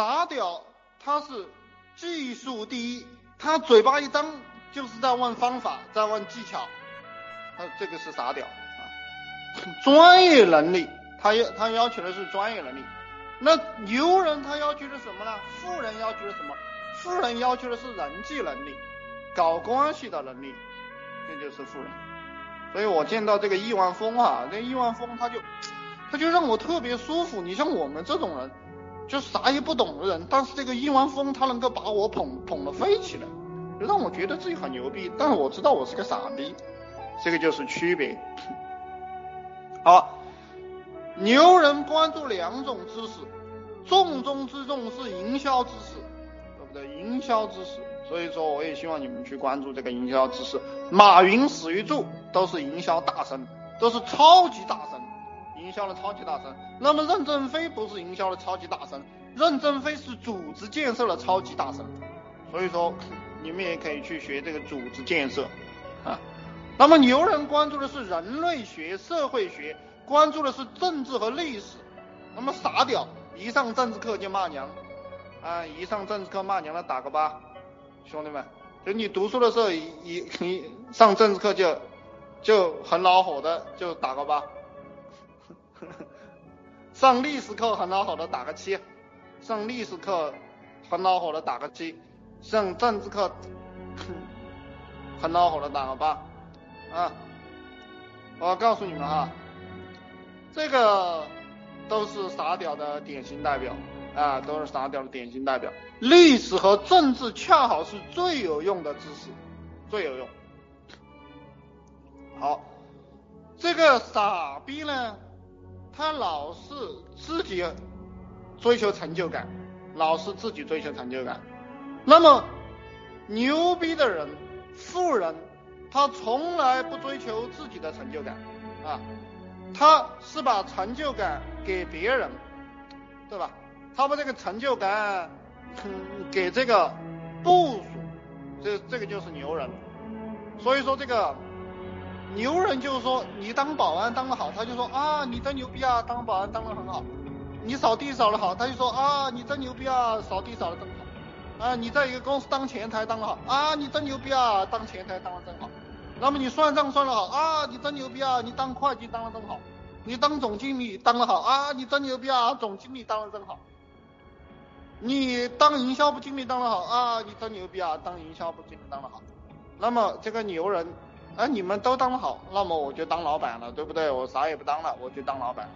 傻屌他是技术第一，他嘴巴一张就是在问方法，在问技巧，他这个是傻屌啊。专业能力，他要他要求的是专业能力。那牛人他要求的什么呢？富人要求的什么？富人要求的是人际能力，搞关系的能力，这就是富人。所以我见到这个亿万富翁啊，这亿万富翁他就他就让我特别舒服。你像我们这种人，就啥也不懂的人，但是这个亿万富翁他能够把我捧捧得飞起来，让我觉得自己很牛逼。但是我知道我是个傻逼，这个就是区别。好。牛人关注两种知识，重中之重是营销知识，对不对？营销知识，所以说我也希望你们去关注这个营销知识。马云、史玉柱都是营销大神，都是超级大神，营销的超级大神。那么任正非不是营销的超级大神，任正非是组织建设的超级大神。所以说你们也可以去学这个组织建设啊。那么牛人关注的是人类学、社会学。关注的是政治和历史，那么傻屌，一上政治课就骂娘，啊，一上政治课骂娘的打个八，兄弟们，就你读书的时候一一上政治课就就很恼火的就打个八，上历史课很恼火的打个七，上历史课很恼火的打个七，上政治课 很恼火的打个八，啊，我告诉你们啊。这个都是傻屌的典型代表啊，都是傻屌的典型代表。历史和政治恰好是最有用的知识，最有用。好，这个傻逼呢，他老是自己追求成就感，老是自己追求成就感。那么牛逼的人，富人，他从来不追求自己的成就感啊。他是把成就感给别人，对吧？他把这个成就感给这个部属，这这个就是牛人。所以说这个牛人就是说，你当保安当得好，他就说啊，你真牛逼啊，当保安当得很好。你扫地扫得好，他就说啊，你真牛逼啊，扫地扫得真好。啊，你在一个公司当前台当得好，啊，你真牛逼啊，当前台当得真好。那么你算账算得好啊，你真牛逼啊！你当会计当的真好，你当总经理当的好啊，你真牛逼啊！总经理当的真好，你当营销部经理当的好啊，你真牛逼啊！当营销部经理当的好。那么这个牛人，那，你们都当的好，那么我就当老板了，对不对？我啥也不当了，我就当老板。